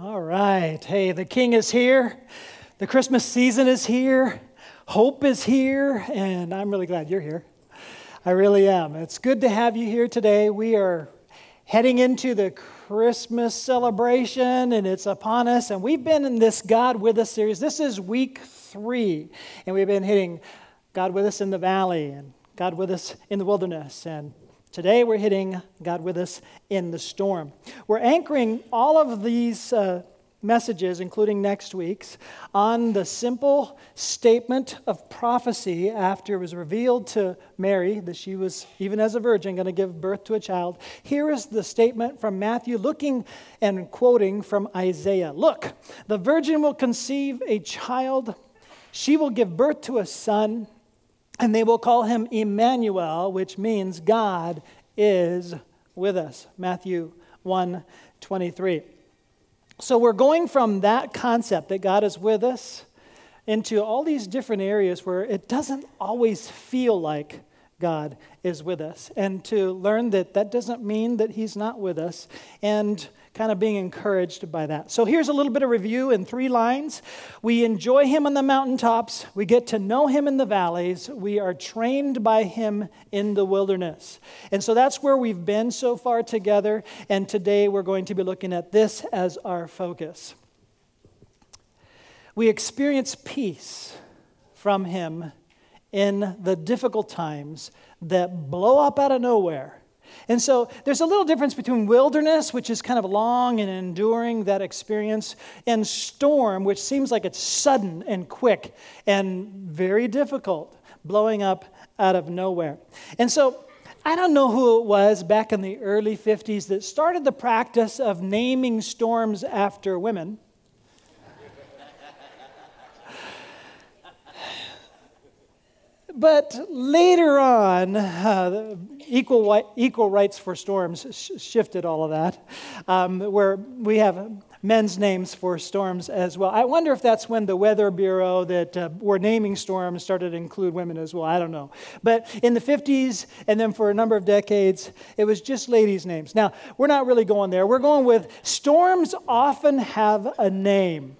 All right. Hey, the King is here. The Christmas season is here. Hope is here. And I'm really glad you're here. I really am. It's good to have you here today. We are heading into the Christmas celebration, and it's upon us. And we've been in this God with Us series. This is week three. And we've been hitting God with us in the valley and God with us in the wilderness and Today we're hitting God with us in the storm. We're anchoring all of these uh, messages, including next week's, on the simple statement of prophecy after it was revealed to Mary that she was, even as a virgin, going to give birth to a child. Here is the statement from Matthew, looking and quoting from Isaiah Look, the virgin will conceive a child, she will give birth to a son and they will call him Emmanuel, which means God is with us. Matthew 1 23. So we're going from that concept that God is with us into all these different areas where it doesn't always feel like God is with us, and to learn that that doesn't mean that He's not with us, and kind of being encouraged by that. So here's a little bit of review in three lines. We enjoy him on the mountaintops, we get to know him in the valleys, we are trained by him in the wilderness. And so that's where we've been so far together, and today we're going to be looking at this as our focus. We experience peace from him in the difficult times that blow up out of nowhere and so there's a little difference between wilderness, which is kind of long and enduring that experience, and storm, which seems like it's sudden and quick and very difficult, blowing up out of nowhere. And so I don't know who it was back in the early 50s that started the practice of naming storms after women. But later on, uh, equal, equal rights for storms sh- shifted all of that, um, where we have men's names for storms as well. I wonder if that's when the Weather Bureau that uh, were naming storms started to include women as well. I don't know. But in the 50s, and then for a number of decades, it was just ladies' names. Now, we're not really going there. We're going with storms often have a name.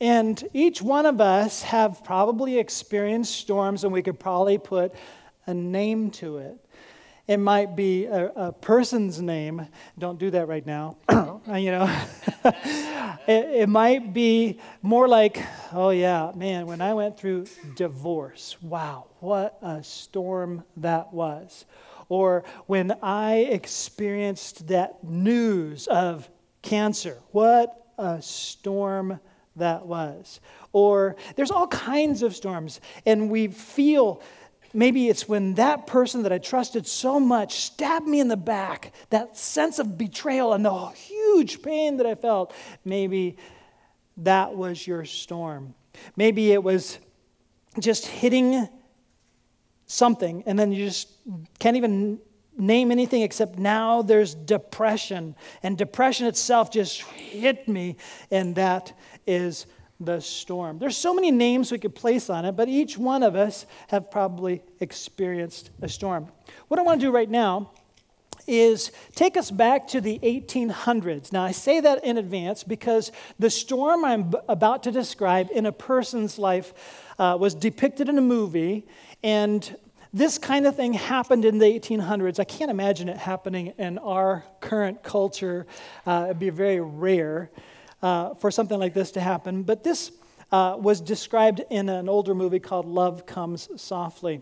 And each one of us have probably experienced storms, and we could probably put a name to it. It might be a, a person's name. Don't do that right now. Uh, you know, it, it might be more like, oh yeah, man, when I went through divorce, wow, what a storm that was. Or when I experienced that news of cancer, what a storm that was. Or there's all kinds of storms, and we feel maybe it's when that person that I trusted so much stabbed me in the back, that sense of betrayal and the huge pain that I felt. Maybe that was your storm. Maybe it was just hitting something, and then you just can't even name anything except now there's depression. And depression itself just hit me, and that is the storm. There's so many names we could place on it, but each one of us have probably experienced a storm. What I want to do right now is take us back to the 1800s. Now, I say that in advance because the storm I'm about to describe in a person's life uh, was depicted in a movie, and this kind of thing happened in the 1800s. I can't imagine it happening in our current culture. Uh, it'd be very rare uh, for something like this to happen. But this uh, was described in an older movie called Love Comes Softly.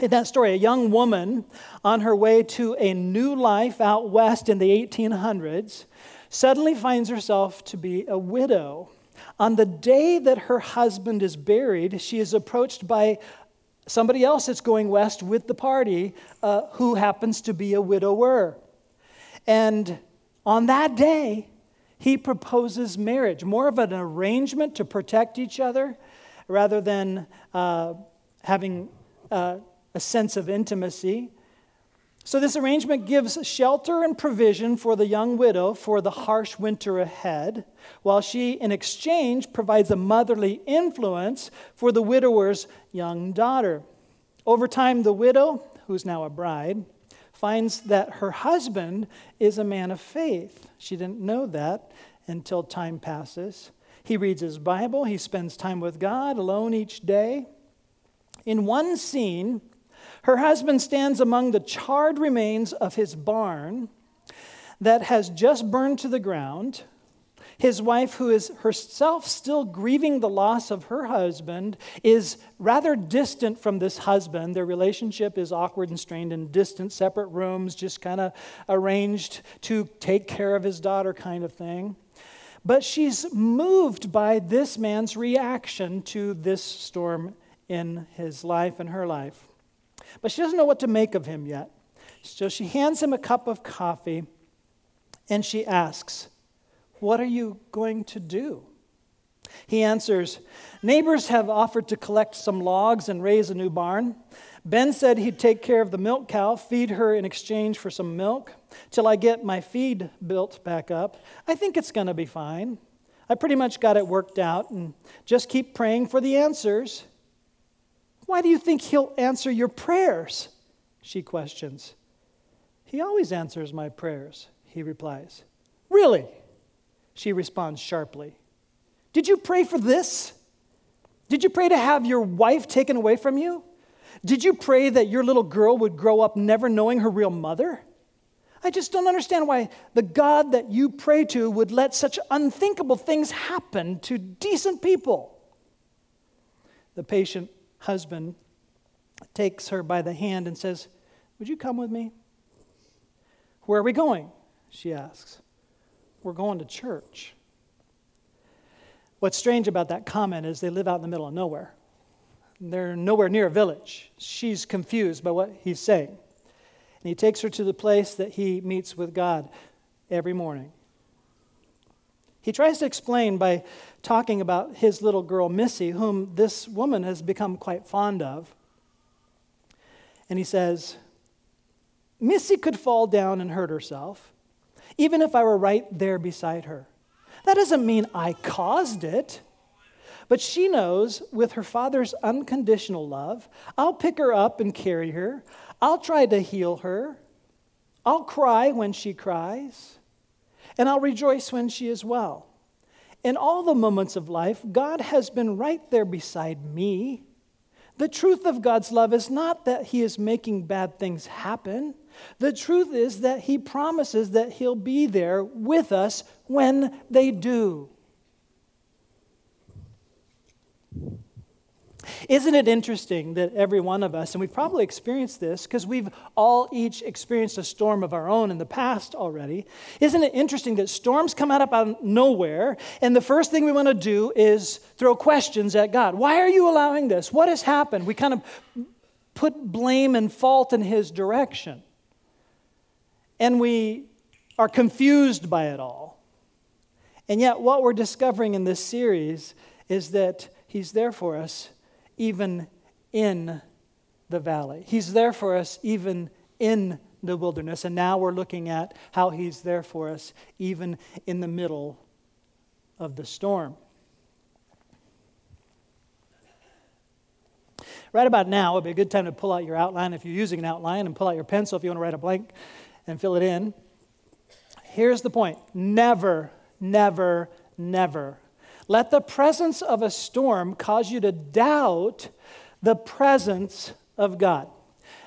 In that story, a young woman on her way to a new life out west in the 1800s suddenly finds herself to be a widow. On the day that her husband is buried, she is approached by somebody else that's going west with the party uh, who happens to be a widower. And on that day, he proposes marriage, more of an arrangement to protect each other rather than uh, having uh, a sense of intimacy. So, this arrangement gives shelter and provision for the young widow for the harsh winter ahead, while she, in exchange, provides a motherly influence for the widower's young daughter. Over time, the widow, who's now a bride, finds that her husband is a man of faith. She didn't know that until time passes. He reads his Bible, he spends time with God alone each day. In one scene, her husband stands among the charred remains of his barn that has just burned to the ground. His wife, who is herself still grieving the loss of her husband, is rather distant from this husband. Their relationship is awkward and strained in distant, separate rooms, just kind of arranged to take care of his daughter, kind of thing. But she's moved by this man's reaction to this storm in his life and her life. But she doesn't know what to make of him yet. So she hands him a cup of coffee and she asks, What are you going to do? He answers, Neighbors have offered to collect some logs and raise a new barn. Ben said he'd take care of the milk cow, feed her in exchange for some milk till I get my feed built back up. I think it's going to be fine. I pretty much got it worked out and just keep praying for the answers. Why do you think he'll answer your prayers? She questions. He always answers my prayers, he replies. Really? She responds sharply. Did you pray for this? Did you pray to have your wife taken away from you? Did you pray that your little girl would grow up never knowing her real mother? I just don't understand why the God that you pray to would let such unthinkable things happen to decent people. The patient husband takes her by the hand and says, Would you come with me? Where are we going? She asks. We're going to church. What's strange about that comment is they live out in the middle of nowhere. They're nowhere near a village. She's confused by what he's saying. And he takes her to the place that he meets with God every morning. He tries to explain by talking about his little girl, Missy, whom this woman has become quite fond of. And he says, Missy could fall down and hurt herself, even if I were right there beside her. That doesn't mean I caused it. But she knows with her father's unconditional love, I'll pick her up and carry her. I'll try to heal her. I'll cry when she cries. And I'll rejoice when she is well. In all the moments of life, God has been right there beside me. The truth of God's love is not that He is making bad things happen. The truth is that He promises that He'll be there with us when they do. Isn't it interesting that every one of us, and we've probably experienced this because we've all each experienced a storm of our own in the past already. Isn't it interesting that storms come out of nowhere, and the first thing we want to do is throw questions at God? Why are you allowing this? What has happened? We kind of put blame and fault in His direction. And we are confused by it all. And yet, what we're discovering in this series is that He's there for us even in the valley. He's there for us even in the wilderness. And now we're looking at how He's there for us even in the middle of the storm. Right about now would be a good time to pull out your outline if you're using an outline and pull out your pencil if you want to write a blank and fill it in. Here's the point never, never, never let the presence of a storm cause you to doubt the presence of God.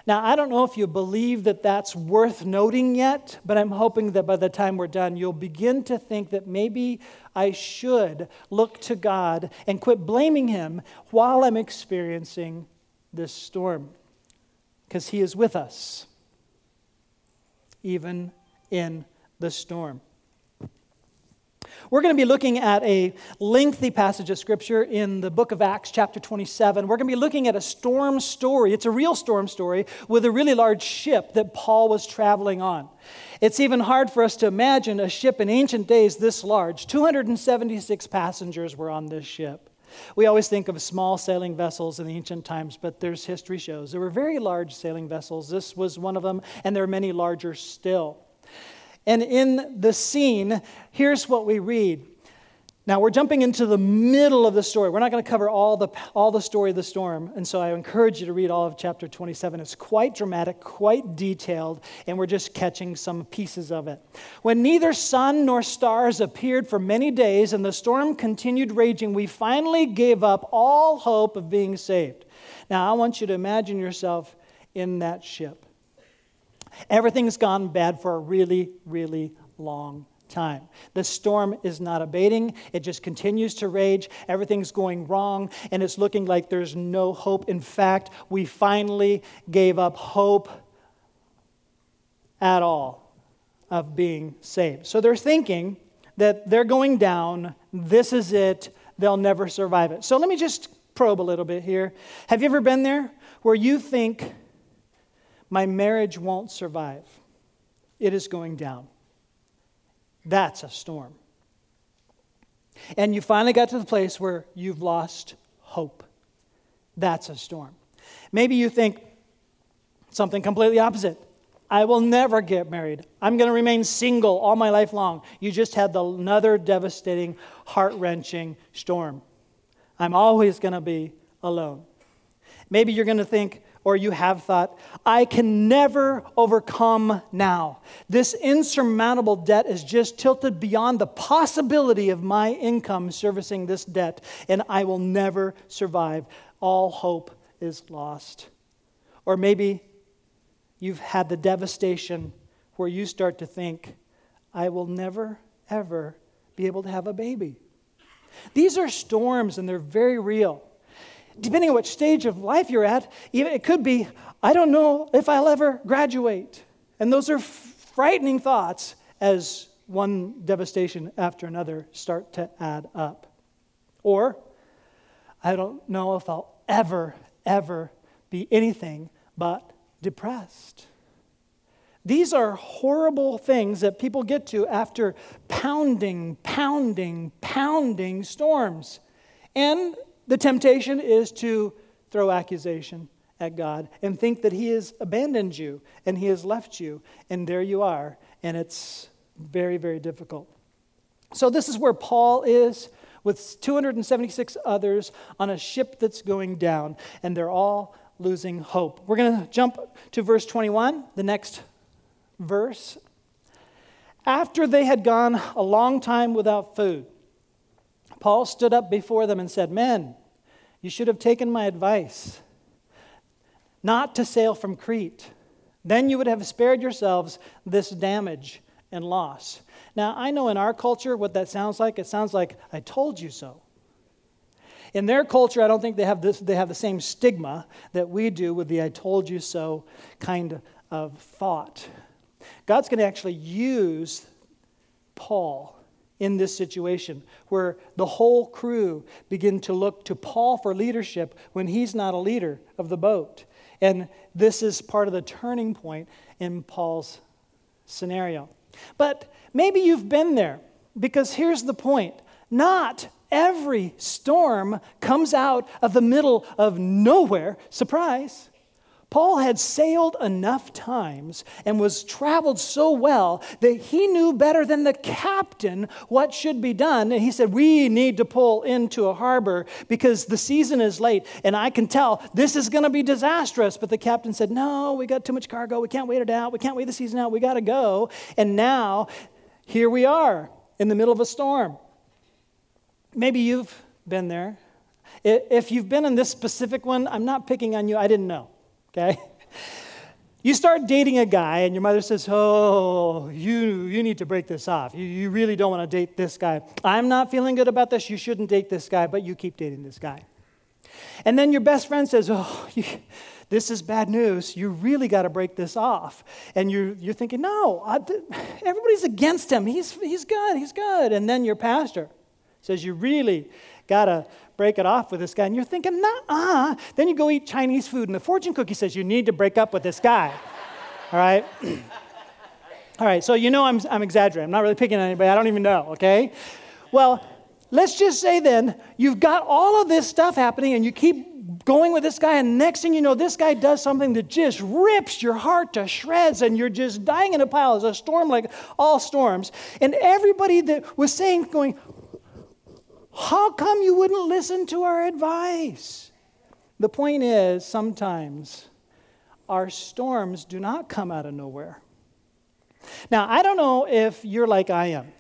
Now, I don't know if you believe that that's worth noting yet, but I'm hoping that by the time we're done, you'll begin to think that maybe I should look to God and quit blaming Him while I'm experiencing this storm. Because He is with us, even in the storm. We're going to be looking at a lengthy passage of scripture in the book of Acts, chapter 27. We're going to be looking at a storm story. It's a real storm story with a really large ship that Paul was traveling on. It's even hard for us to imagine a ship in ancient days this large. 276 passengers were on this ship. We always think of small sailing vessels in the ancient times, but there's history shows there were very large sailing vessels. This was one of them, and there are many larger still. And in the scene, here's what we read. Now we're jumping into the middle of the story. We're not going to cover all the, all the story of the storm, and so I encourage you to read all of chapter 27. It's quite dramatic, quite detailed, and we're just catching some pieces of it. When neither sun nor stars appeared for many days and the storm continued raging, we finally gave up all hope of being saved. Now I want you to imagine yourself in that ship. Everything's gone bad for a really, really long time. The storm is not abating, it just continues to rage. Everything's going wrong, and it's looking like there's no hope. In fact, we finally gave up hope at all of being saved. So they're thinking that they're going down, this is it, they'll never survive it. So let me just probe a little bit here. Have you ever been there where you think, my marriage won't survive? It is going down. That's a storm. And you finally got to the place where you've lost hope. That's a storm. Maybe you think something completely opposite. I will never get married. I'm going to remain single all my life long. You just had the, another devastating, heart wrenching storm. I'm always going to be alone. Maybe you're going to think, or you have thought, I can never overcome now. This insurmountable debt is just tilted beyond the possibility of my income servicing this debt, and I will never survive. All hope is lost. Or maybe you've had the devastation where you start to think, I will never, ever be able to have a baby. These are storms and they're very real depending on what stage of life you're at, it could be, I don't know if I'll ever graduate. And those are frightening thoughts as one devastation after another start to add up. Or, I don't know if I'll ever, ever be anything but depressed. These are horrible things that people get to after pounding, pounding, pounding storms. And the temptation is to throw accusation at God and think that He has abandoned you and He has left you, and there you are, and it's very, very difficult. So, this is where Paul is with 276 others on a ship that's going down, and they're all losing hope. We're going to jump to verse 21, the next verse. After they had gone a long time without food, Paul stood up before them and said, Men, you should have taken my advice not to sail from Crete. Then you would have spared yourselves this damage and loss. Now, I know in our culture what that sounds like. It sounds like, I told you so. In their culture, I don't think they have, this, they have the same stigma that we do with the I told you so kind of thought. God's going to actually use Paul in this situation where the whole crew begin to look to Paul for leadership when he's not a leader of the boat. And this is part of the turning point in Paul's scenario. But maybe you've been there because here's the point not every storm comes out of the middle of nowhere. Surprise. Paul had sailed enough times and was traveled so well that he knew better than the captain what should be done. And he said, We need to pull into a harbor because the season is late and I can tell this is going to be disastrous. But the captain said, No, we got too much cargo. We can't wait it out. We can't wait the season out. We got to go. And now here we are in the middle of a storm. Maybe you've been there. If you've been in this specific one, I'm not picking on you. I didn't know okay? You start dating a guy, and your mother says, Oh, you, you need to break this off. You, you really don't want to date this guy. I'm not feeling good about this. You shouldn't date this guy, but you keep dating this guy. And then your best friend says, Oh, you, this is bad news. You really got to break this off. And you're, you're thinking, No, I, everybody's against him. He's, he's good. He's good. And then your pastor says, You really got to break it off with this guy. And you're thinking, nah, Then you go eat Chinese food, and the fortune cookie says you need to break up with this guy. All right? All right, so you know I'm, I'm exaggerating. I'm not really picking on anybody. I don't even know, okay? Well, let's just say then you've got all of this stuff happening and you keep going with this guy, and next thing you know, this guy does something that just rips your heart to shreds, and you're just dying in a pile. It's a storm like all storms. And everybody that was saying, going, How come you wouldn't listen to our advice? The point is, sometimes our storms do not come out of nowhere. Now, I don't know if you're like I am.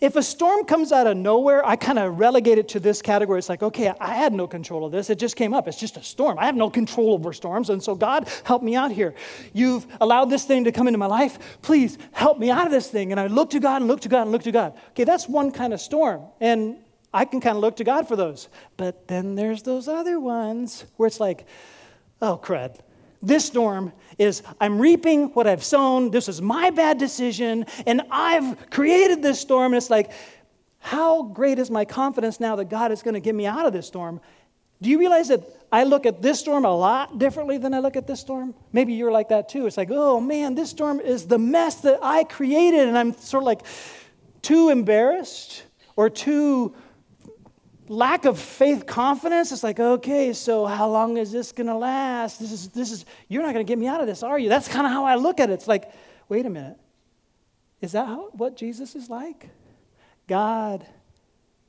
If a storm comes out of nowhere, I kind of relegate it to this category. It's like, okay, I had no control of this. It just came up. It's just a storm. I have no control over storms. And so, God, help me out here. You've allowed this thing to come into my life. Please help me out of this thing. And I look to God and look to God and look to God. Okay, that's one kind of storm. And I can kind of look to God for those. But then there's those other ones where it's like, oh, crud. This storm is I'm reaping what I've sown. This is my bad decision, and I've created this storm. And it's like, how great is my confidence now that God is going to get me out of this storm? Do you realize that I look at this storm a lot differently than I look at this storm? Maybe you're like that too. It's like, oh man, this storm is the mess that I created, and I'm sort of like too embarrassed or too lack of faith confidence it's like okay so how long is this going to last? This is this is you're not going to get me out of this are you? That's kind of how i look at it. It's like wait a minute. Is that how, what jesus is like? God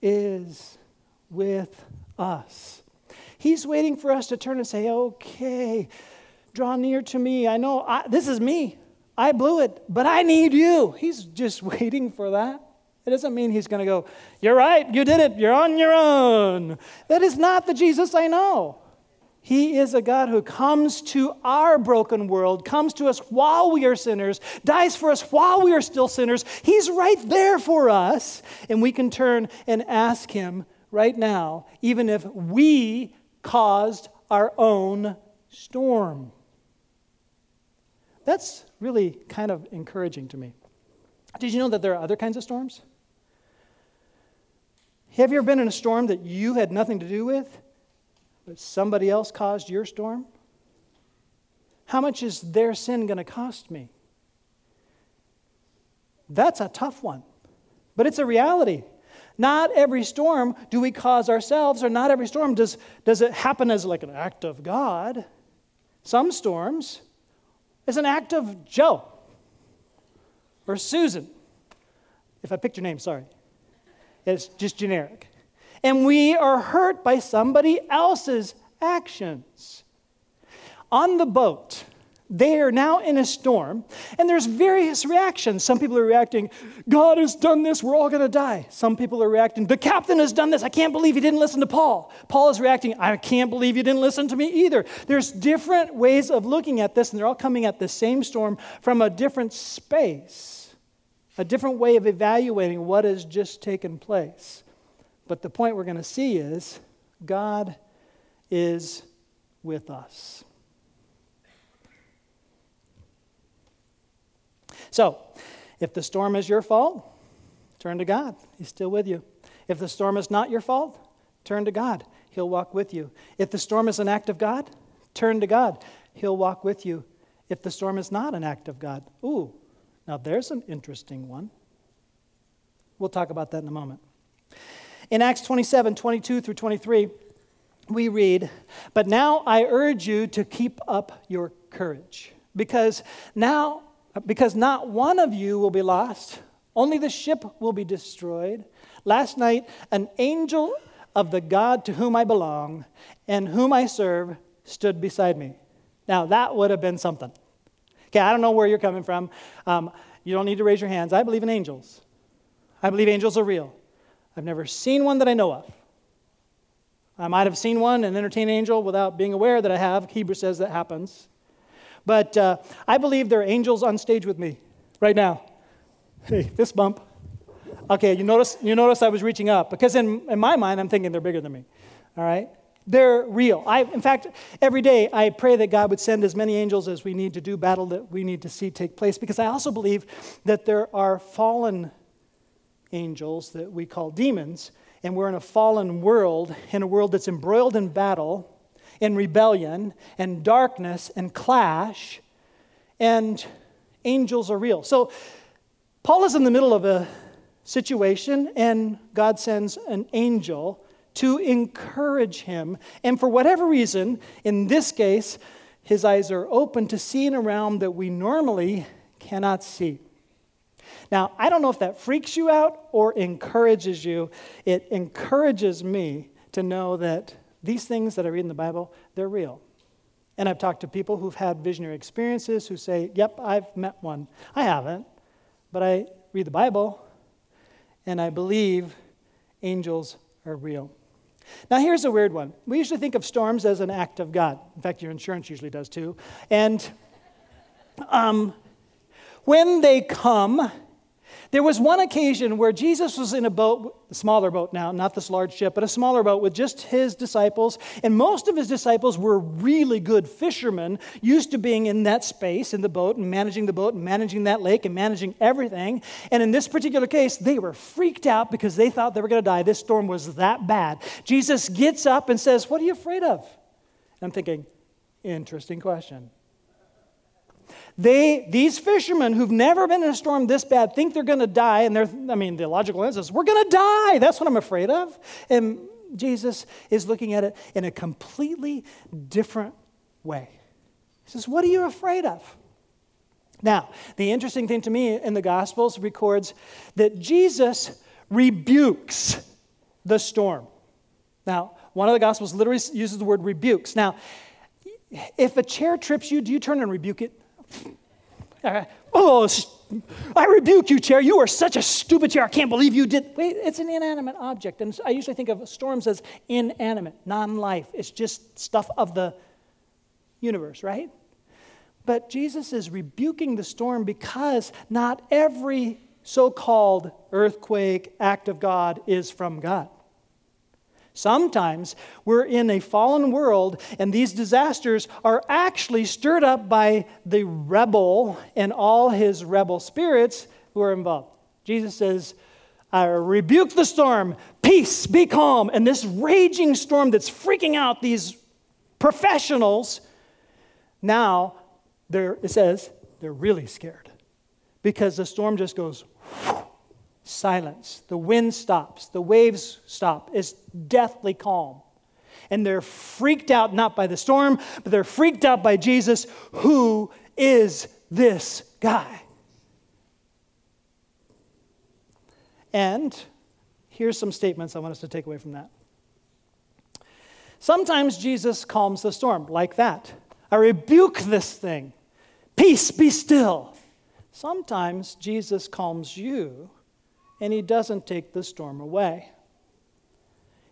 is with us. He's waiting for us to turn and say okay draw near to me. I know I, this is me. I blew it but i need you. He's just waiting for that it doesn't mean he's going to go, You're right, you did it, you're on your own. That is not the Jesus I know. He is a God who comes to our broken world, comes to us while we are sinners, dies for us while we are still sinners. He's right there for us, and we can turn and ask Him right now, even if we caused our own storm. That's really kind of encouraging to me. Did you know that there are other kinds of storms? Have you ever been in a storm that you had nothing to do with, but somebody else caused your storm? How much is their sin going to cost me? That's a tough one, but it's a reality. Not every storm do we cause ourselves, or not every storm does, does it happen as like an act of God. Some storms is an act of Joe or Susan. If I picked your name, sorry. It's just generic. And we are hurt by somebody else's actions. On the boat, they are now in a storm, and there's various reactions. Some people are reacting, God has done this, we're all to die. Some people are reacting, the captain has done this, I can't believe he didn't listen to Paul. Paul is reacting, I can't believe you didn't listen to me either. There's different ways of looking at this, and they're all coming at the same storm from a different space a different way of evaluating what has just taken place. But the point we're going to see is God is with us. So, if the storm is your fault, turn to God. He's still with you. If the storm is not your fault, turn to God. He'll walk with you. If the storm is an act of God, turn to God. He'll walk with you. If the storm is not an act of God, ooh, now, there's an interesting one. We'll talk about that in a moment. In Acts 27 22 through 23, we read, But now I urge you to keep up your courage, because now, because not one of you will be lost, only the ship will be destroyed. Last night, an angel of the God to whom I belong and whom I serve stood beside me. Now, that would have been something. Okay, I don't know where you're coming from. Um, you don't need to raise your hands. I believe in angels. I believe angels are real. I've never seen one that I know of. I might have seen one, an entertained angel, without being aware that I have. Hebrew says that happens. But uh, I believe there are angels on stage with me right now. Hey, fist bump. Okay, you notice, you notice I was reaching up because in, in my mind, I'm thinking they're bigger than me. All right? They're real. I, in fact, every day I pray that God would send as many angels as we need to do battle that we need to see take place because I also believe that there are fallen angels that we call demons, and we're in a fallen world, in a world that's embroiled in battle, in rebellion, and darkness, and clash, and angels are real. So, Paul is in the middle of a situation, and God sends an angel to encourage him. And for whatever reason, in this case, his eyes are open to seeing a realm that we normally cannot see. Now, I don't know if that freaks you out or encourages you. It encourages me to know that these things that I read in the Bible, they're real. And I've talked to people who've had visionary experiences who say, Yep, I've met one. I haven't, but I read the Bible and I believe angels are real. Now, here's a weird one. We usually think of storms as an act of God. In fact, your insurance usually does too. And um, when they come, there was one occasion where Jesus was in a boat, a smaller boat now, not this large ship, but a smaller boat with just his disciples. And most of his disciples were really good fishermen, used to being in that space in the boat and managing the boat and managing that lake and managing everything. And in this particular case, they were freaked out because they thought they were going to die. This storm was that bad. Jesus gets up and says, What are you afraid of? And I'm thinking, interesting question. They, these fishermen who've never been in a storm this bad think they're going to die, and they're, I mean, the logical answer is, we're going to die. That's what I'm afraid of. And Jesus is looking at it in a completely different way. He says, What are you afraid of? Now, the interesting thing to me in the Gospels records that Jesus rebukes the storm. Now, one of the Gospels literally uses the word rebukes. Now, if a chair trips you, do you turn and rebuke it? Uh, oh, I rebuke you, chair. You are such a stupid chair. I can't believe you did. Wait, it's an inanimate object. And I usually think of storms as inanimate, non life. It's just stuff of the universe, right? But Jesus is rebuking the storm because not every so called earthquake, act of God is from God. Sometimes we're in a fallen world, and these disasters are actually stirred up by the rebel and all his rebel spirits who are involved. Jesus says, I rebuke the storm, peace, be calm. And this raging storm that's freaking out these professionals, now they're, it says they're really scared because the storm just goes silence. The wind stops, the waves stop. It's deathly calm. And they're freaked out not by the storm, but they're freaked out by Jesus. Who is this guy? And here's some statements I want us to take away from that. Sometimes Jesus calms the storm, like that. I rebuke this thing. Peace, be still. Sometimes Jesus calms you and he doesn't take the storm away.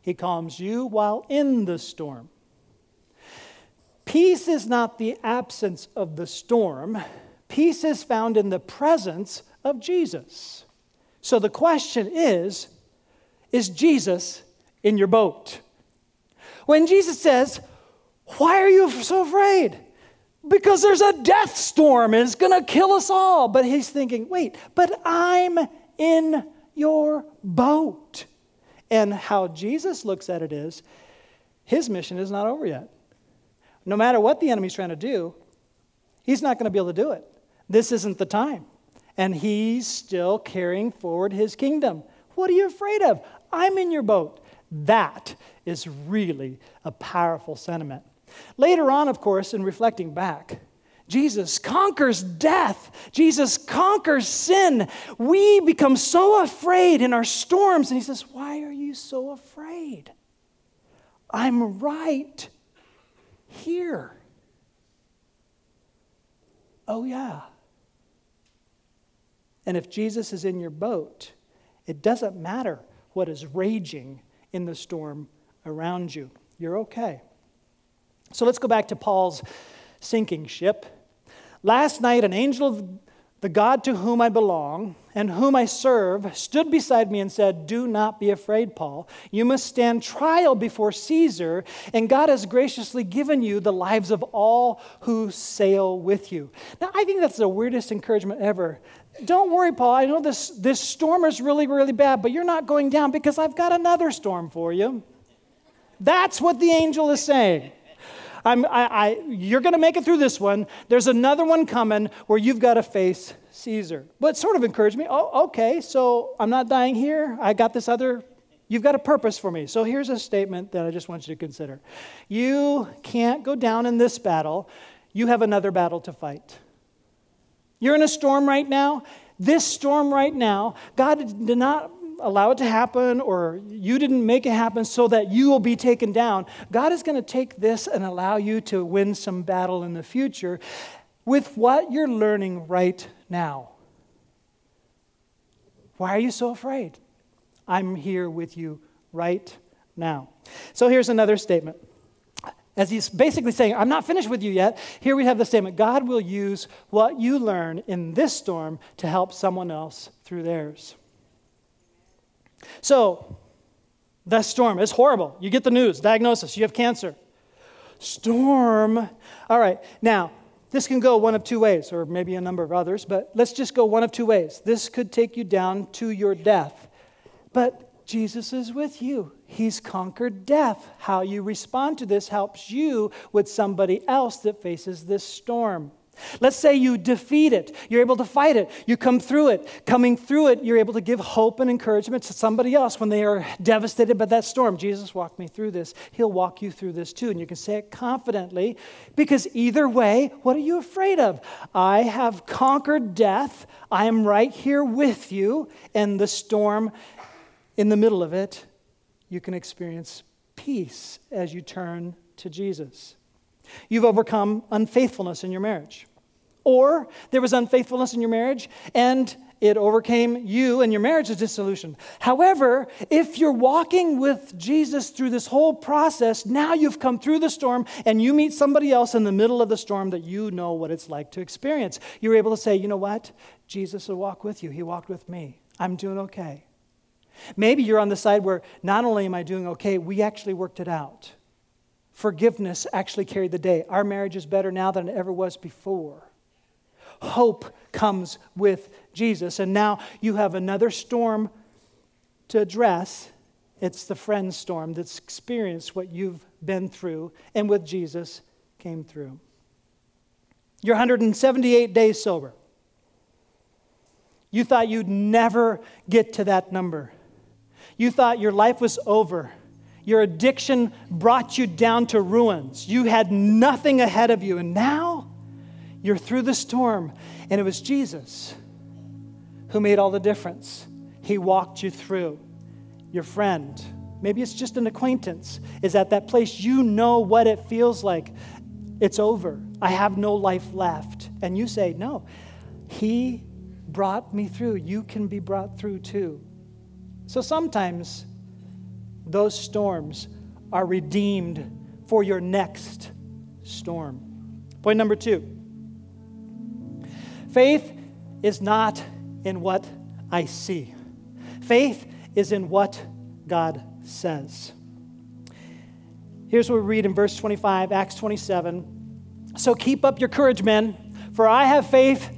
He calms you while in the storm. Peace is not the absence of the storm, peace is found in the presence of Jesus. So the question is Is Jesus in your boat? When Jesus says, Why are you so afraid? Because there's a death storm and it's going to kill us all. But he's thinking, Wait, but I'm in your boat. And how Jesus looks at it is his mission is not over yet. No matter what the enemy's trying to do, he's not going to be able to do it. This isn't the time. And he's still carrying forward his kingdom. What are you afraid of? I'm in your boat. That is really a powerful sentiment. Later on, of course, in reflecting back, Jesus conquers death. Jesus conquers sin. We become so afraid in our storms. And he says, Why are you so afraid? I'm right here. Oh, yeah. And if Jesus is in your boat, it doesn't matter what is raging in the storm around you. You're okay. So let's go back to Paul's sinking ship. Last night, an angel of the God to whom I belong and whom I serve stood beside me and said, Do not be afraid, Paul. You must stand trial before Caesar, and God has graciously given you the lives of all who sail with you. Now, I think that's the weirdest encouragement ever. Don't worry, Paul. I know this, this storm is really, really bad, but you're not going down because I've got another storm for you. That's what the angel is saying. I'm, I, I, you're going to make it through this one. There's another one coming where you've got to face Caesar. But sort of encouraged me. Oh, okay, so I'm not dying here. I got this other, you've got a purpose for me. So here's a statement that I just want you to consider. You can't go down in this battle, you have another battle to fight. You're in a storm right now. this storm right now, God did not allow it to happen or you didn't make it happen so that you will be taken down. God is going to take this and allow you to win some battle in the future with what you're learning right now. Why are you so afraid? I'm here with you right now. So here's another statement. As he's basically saying, I'm not finished with you yet. Here we have the statement God will use what you learn in this storm to help someone else through theirs. So, the storm is horrible. You get the news, diagnosis, you have cancer. Storm. All right, now, this can go one of two ways, or maybe a number of others, but let's just go one of two ways. This could take you down to your death. But Jesus is with you. He's conquered death. How you respond to this helps you with somebody else that faces this storm. Let's say you defeat it. You're able to fight it. You come through it. Coming through it, you're able to give hope and encouragement to somebody else when they are devastated by that storm. Jesus walked me through this. He'll walk you through this too. And you can say it confidently because either way, what are you afraid of? I have conquered death. I am right here with you. And the storm, in the middle of it, you can experience peace as you turn to Jesus. You've overcome unfaithfulness in your marriage. Or there was unfaithfulness in your marriage and it overcame you and your marriage is dissolution. However, if you're walking with Jesus through this whole process, now you've come through the storm and you meet somebody else in the middle of the storm that you know what it's like to experience. You're able to say, you know what? Jesus will walk with you. He walked with me. I'm doing okay. Maybe you're on the side where not only am I doing okay, we actually worked it out. Forgiveness actually carried the day. Our marriage is better now than it ever was before. Hope comes with Jesus. And now you have another storm to address. It's the friend storm that's experienced what you've been through and with Jesus came through. You're 178 days sober. You thought you'd never get to that number. You thought your life was over. Your addiction brought you down to ruins. You had nothing ahead of you. And now you're through the storm. And it was Jesus who made all the difference. He walked you through. Your friend, maybe it's just an acquaintance, is at that place. You know what it feels like. It's over. I have no life left. And you say, No, He brought me through. You can be brought through too. So sometimes those storms are redeemed for your next storm. Point number two faith is not in what I see, faith is in what God says. Here's what we read in verse 25, Acts 27. So keep up your courage, men, for I have faith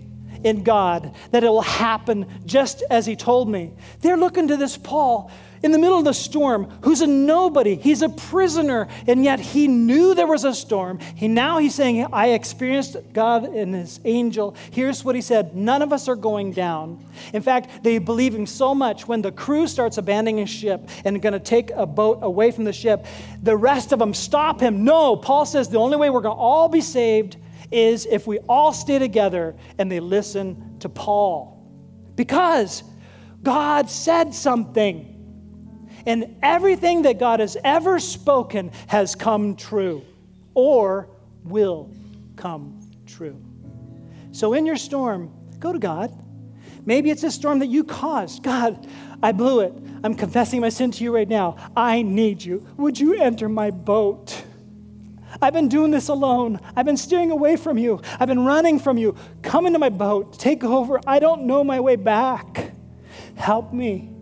in God that it will happen just as He told me. They're looking to this Paul in the middle of the storm who's a nobody. He's a prisoner, and yet he knew there was a storm. He now he's saying, I experienced God and his angel. Here's what he said None of us are going down. In fact, they believe him so much when the crew starts abandoning ship and to take a boat away from the ship, the rest of them stop him. No, Paul says the only way we're to all be saved is if we all stay together and they listen to Paul. Because God said something. And everything that God has ever spoken has come true or will come true. So in your storm, go to God. Maybe it's a storm that you caused. God, I blew it. I'm confessing my sin to you right now. I need you. Would you enter my boat? I've been doing this alone. I've been steering away from you. I've been running from you. Come into my boat. Take over. I don't know my way back. Help me.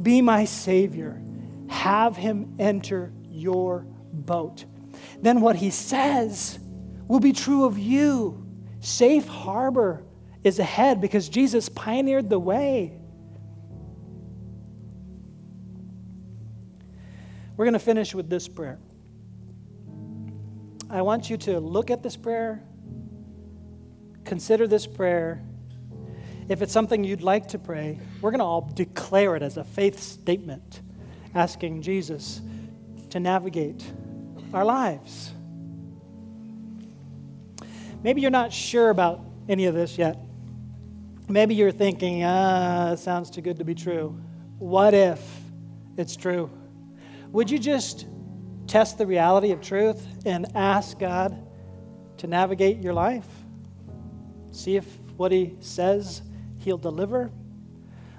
Be my Savior. Have him enter your boat. Then what he says will be true of you. Safe harbor is ahead because Jesus pioneered the way. We're going to finish with this prayer. I want you to look at this prayer, consider this prayer, if it's something you'd like to pray, we're going to all declare it as a faith statement, asking Jesus to navigate our lives. Maybe you're not sure about any of this yet. Maybe you're thinking, ah, sounds too good to be true. What if it's true? Would you just test the reality of truth and ask God to navigate your life? See if what He says He'll deliver?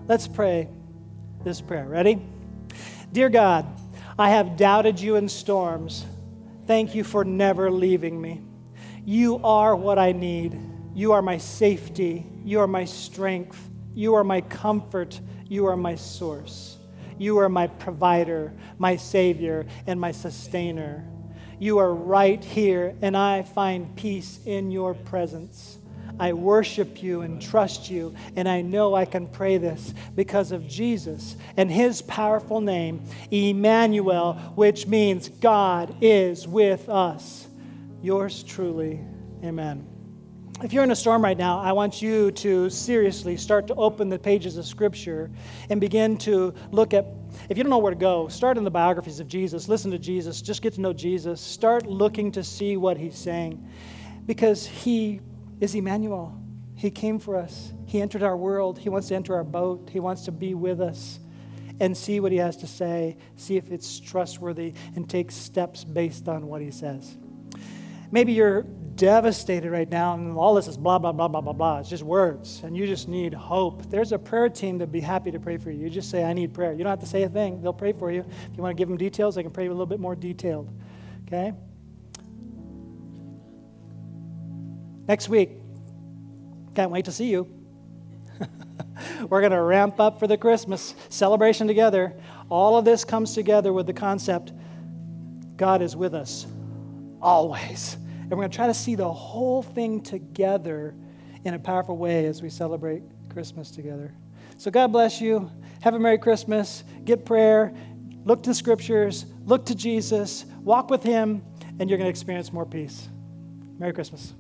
Let's pray this prayer. Ready? Dear God, I have doubted you in storms. Thank you for never leaving me. You are what I need. You are my safety. You are my strength. You are my comfort. You are my source. You are my provider, my savior, and my sustainer. You are right here, and I find peace in your presence. I worship you and trust you, and I know I can pray this because of Jesus and his powerful name, Emmanuel, which means God is with us. Yours truly, amen. If you're in a storm right now, I want you to seriously start to open the pages of Scripture and begin to look at. If you don't know where to go, start in the biographies of Jesus. Listen to Jesus. Just get to know Jesus. Start looking to see what he's saying because he is Emmanuel. He came for us, he entered our world. He wants to enter our boat, he wants to be with us and see what he has to say, see if it's trustworthy, and take steps based on what he says. Maybe you're devastated right now, and all this is blah, blah, blah, blah, blah, blah. It's just words, and you just need hope. There's a prayer team that'd be happy to pray for you. You just say, I need prayer. You don't have to say a thing, they'll pray for you. If you want to give them details, they can pray a little bit more detailed. Okay? Next week, can't wait to see you. We're going to ramp up for the Christmas celebration together. All of this comes together with the concept God is with us always. And we're going to try to see the whole thing together in a powerful way as we celebrate Christmas together. So, God bless you. Have a Merry Christmas. Get prayer. Look to scriptures. Look to Jesus. Walk with Him, and you're going to experience more peace. Merry Christmas.